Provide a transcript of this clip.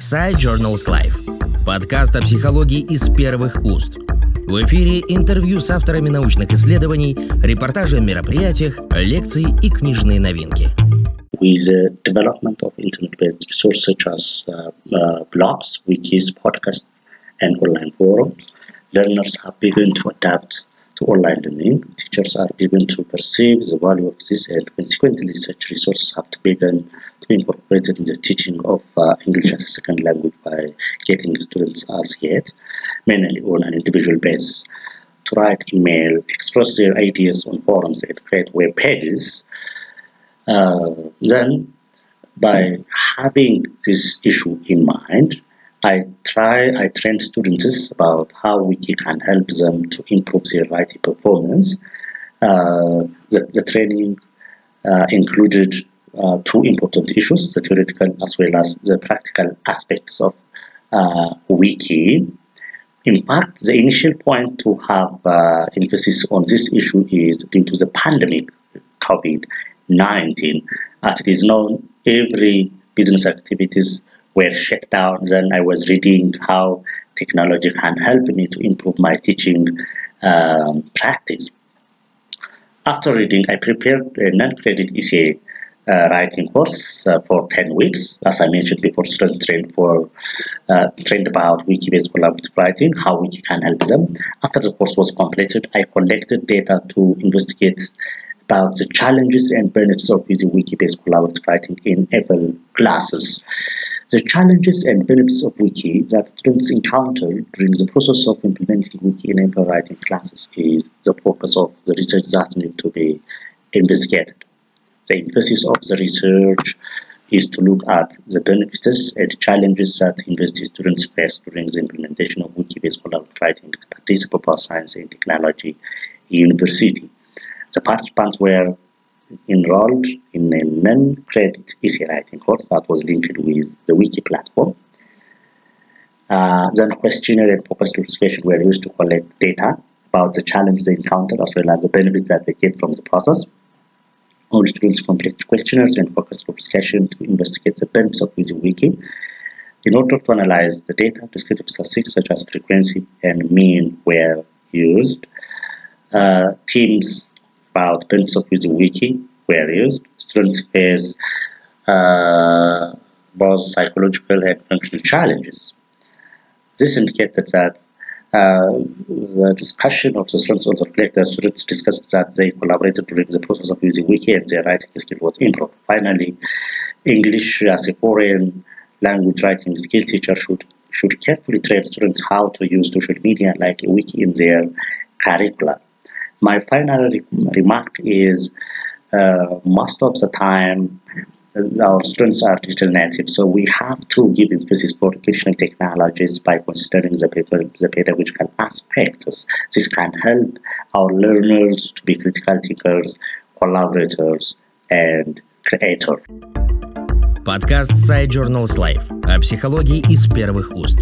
Side Journals Life. Подкаст о психологии из первых уст. В эфире интервью с авторами научных исследований, репортажи о мероприятиях, лекции и книжные новинки. With the development of internet-based resources such as uh, uh, blogs, wikis, podcasts, and online forums, learners have begun to adapt to online learning. Teachers are begun to perceive the value of this, and consequently, such resources have to begin to be in the teaching of uh, English as a second language by getting students as yet, mainly on an individual basis, to write email, express their ideas on forums, and create web pages. Uh, then, by having this issue in mind, I try, I train students about how Wiki can help them to improve their writing performance. Uh, the, the, training uh, included uh, two important issues, the theoretical as well as the practical aspects of uh, Wiki. In fact, the initial point to have uh, emphasis on this issue is due to the pandemic COVID-19. As it is known, every business activities were shut down, then I was reading how technology can help me to improve my teaching um, practice. After reading, I prepared a non-credit uh, writing course uh, for 10 weeks. As I mentioned before, students trained for uh, trained about wiki-based collaborative writing, how wiki can help them. After the course was completed, I collected data to investigate about the challenges and benefits of using wiki-based collaborative writing in EFL classes. The challenges and benefits of Wiki that students encounter during the process of implementing Wiki in EFL writing classes is the focus of the research that needs to be investigated. The emphasis of the research is to look at the benefits and challenges that university students face during the implementation of Wiki-based collaborative Discipline of Science and Technology University. The participants were enrolled in a non-credit essay writing course that was linked with the wiki platform. Uh, then questionnaire and focus classification were used to collect data about the challenges they encountered as well as the benefits that they get from the process. All students complete questionnaires and focus group discussion to investigate the benefits of using wiki. In order to analyze the data, descriptive statistics such as frequency and mean were used. Uh, teams about benefits of using wiki were used. Students face uh, both psychological and functional challenges. This indicated that the discussion of the students also the students discussed that they collaborated during the process of using wiki and their writing skill was improved. Finally, English as a foreign language writing skill teacher should should carefully train students how to use social media like a wiki in their curricula. My final re- remark is uh, most of the time our students are digital native, so we have to give emphasis for educational technologies by considering the, the pedagogical aspects. This can help our learners to be critical thinkers, collaborators, and creators. Подкаст PsyJournals Life о психологии из первых уст.